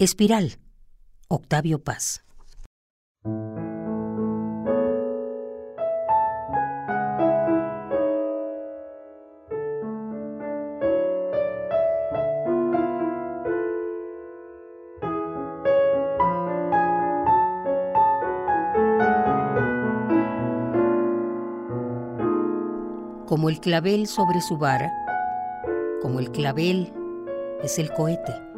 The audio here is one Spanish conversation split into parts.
Espiral, Octavio Paz. Como el clavel sobre su vara, como el clavel es el cohete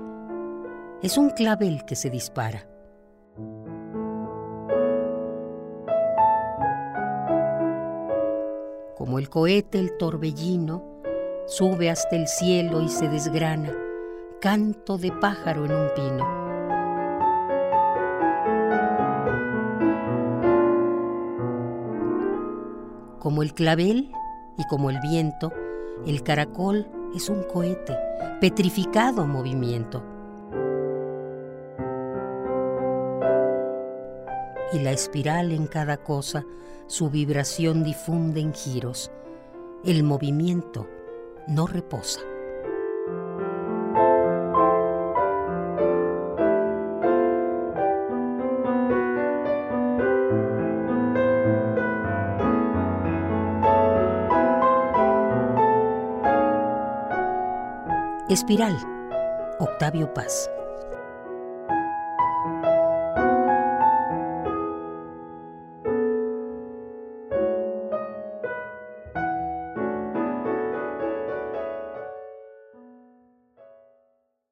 es un clavel que se dispara. Como el cohete, el torbellino sube hasta el cielo y se desgrana, canto de pájaro en un pino. Como el clavel y como el viento, el caracol es un cohete, petrificado movimiento. Y la espiral en cada cosa, su vibración difunde en giros. El movimiento no reposa. Espiral, Octavio Paz.